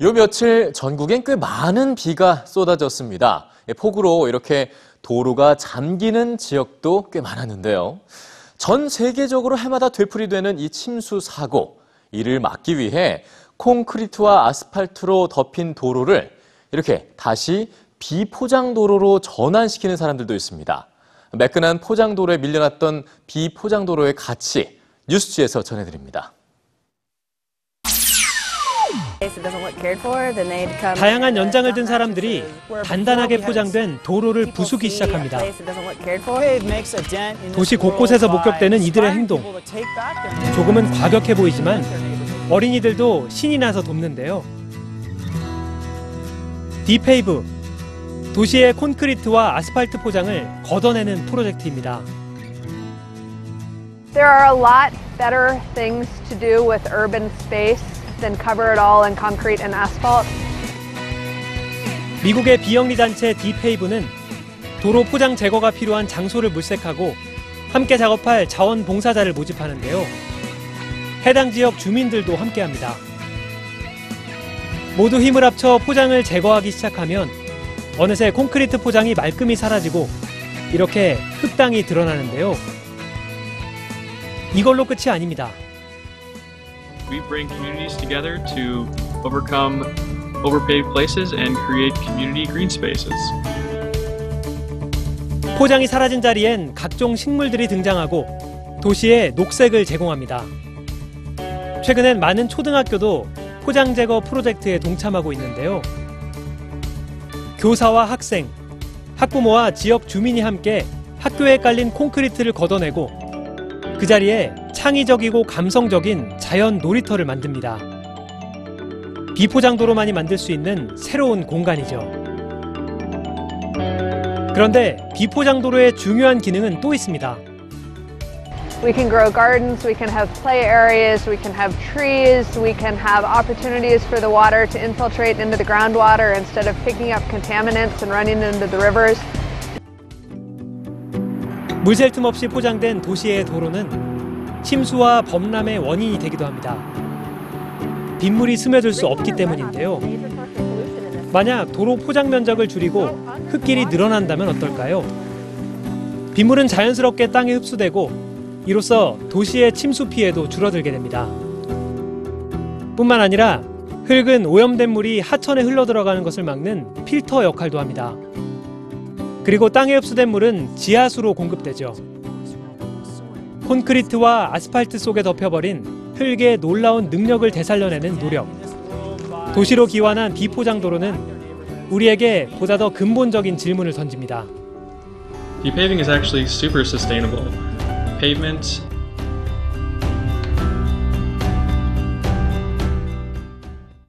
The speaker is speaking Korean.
요 며칠 전국엔 꽤 많은 비가 쏟아졌습니다. 예, 폭우로 이렇게 도로가 잠기는 지역도 꽤 많았는데요. 전 세계적으로 해마다 되풀이되는 이 침수 사고, 이를 막기 위해 콘크리트와 아스팔트로 덮인 도로를 이렇게 다시 비포장 도로로 전환시키는 사람들도 있습니다. 매끈한 포장 도로에 밀려났던 비포장 도로의 가치 뉴스G에서 전해드립니다. 다양한 연장을 든 사람들이 단단하게 포장된 도로를 부수기 시작합니다. 도시 곳곳에서 목격되는 이들의 행동. 조금은 과격해 보이지만 어린이들도 신이 나서 돕는데요. Depave. 도시의 콘크리트와 아스팔트 포장을 걷어내는 프로젝트입니다. There are a lot better things to do with urban space than cover it all in concrete and asphalt. 미국의 비영리 단체 디페이브는 도로 포장 제거가 필요한 장소를 물색하고 함께 작업할 자원봉사자를 모집하는데요. 해당 지역 주민들도 함께합니다. 모두 힘을 합쳐 포장을 제거하기 시작하면 어느새 콘크리트 포장이 말끔히 사라지고 이렇게 흙땅이 드러나는데요. 이걸로 끝이 아닙니다. We bring communities together to overcome overpaved places and create community green spaces. 포장이 사라진 자리엔 각종 식물들이 등장하고 도시에 녹색을 제공합니다. 최근엔 많은 초등학교도 포장 제거 프로젝트에 동참하고 있는데요. 교사와 학생, 학부모와 지역 주민이 함께 학교에 깔린 콘크리트를 걷어내고 그 자리에 창의적이고 감성적인 자연 놀이터를 만듭니다. 비포장도로만이 만들 수 있는 새로운 공간이죠. 그런데 비포장도로의 중요한 기능은 또 있습니다. We can grow gardens, we can have play areas, we can have trees, we can have opportunities for the water to infiltrate into the groundwater instead of picking up contaminants and running into the rivers. 물샐 틈 없이 포장된 도시의 도로는 침수와 범람의 원인이 되기도 합니다. 빗물이 스며들 수 없기 때문인데요. 만약 도로 포장 면적을 줄이고 흙길이 늘어난다면 어떨까요? 빗물은 자연스럽게 땅에 흡수되고 이로써 도시의 침수 피해도 줄어들게 됩니다. 뿐만 아니라 흙은 오염된 물이 하천에 흘러 들어가는 것을 막는 필터 역할도 합니다. 그리고 땅에 흡수된 물은 지하수로 공급되죠. 콘크리트와 아스팔트 속에 덮여버린 흙의 놀라운 능력을 되살려내는 노력. 도시로 기환한 비포장 도로는 우리에게 보다 더 근본적인 질문을 던집니다. Depaving is actually super sustainable. Pavement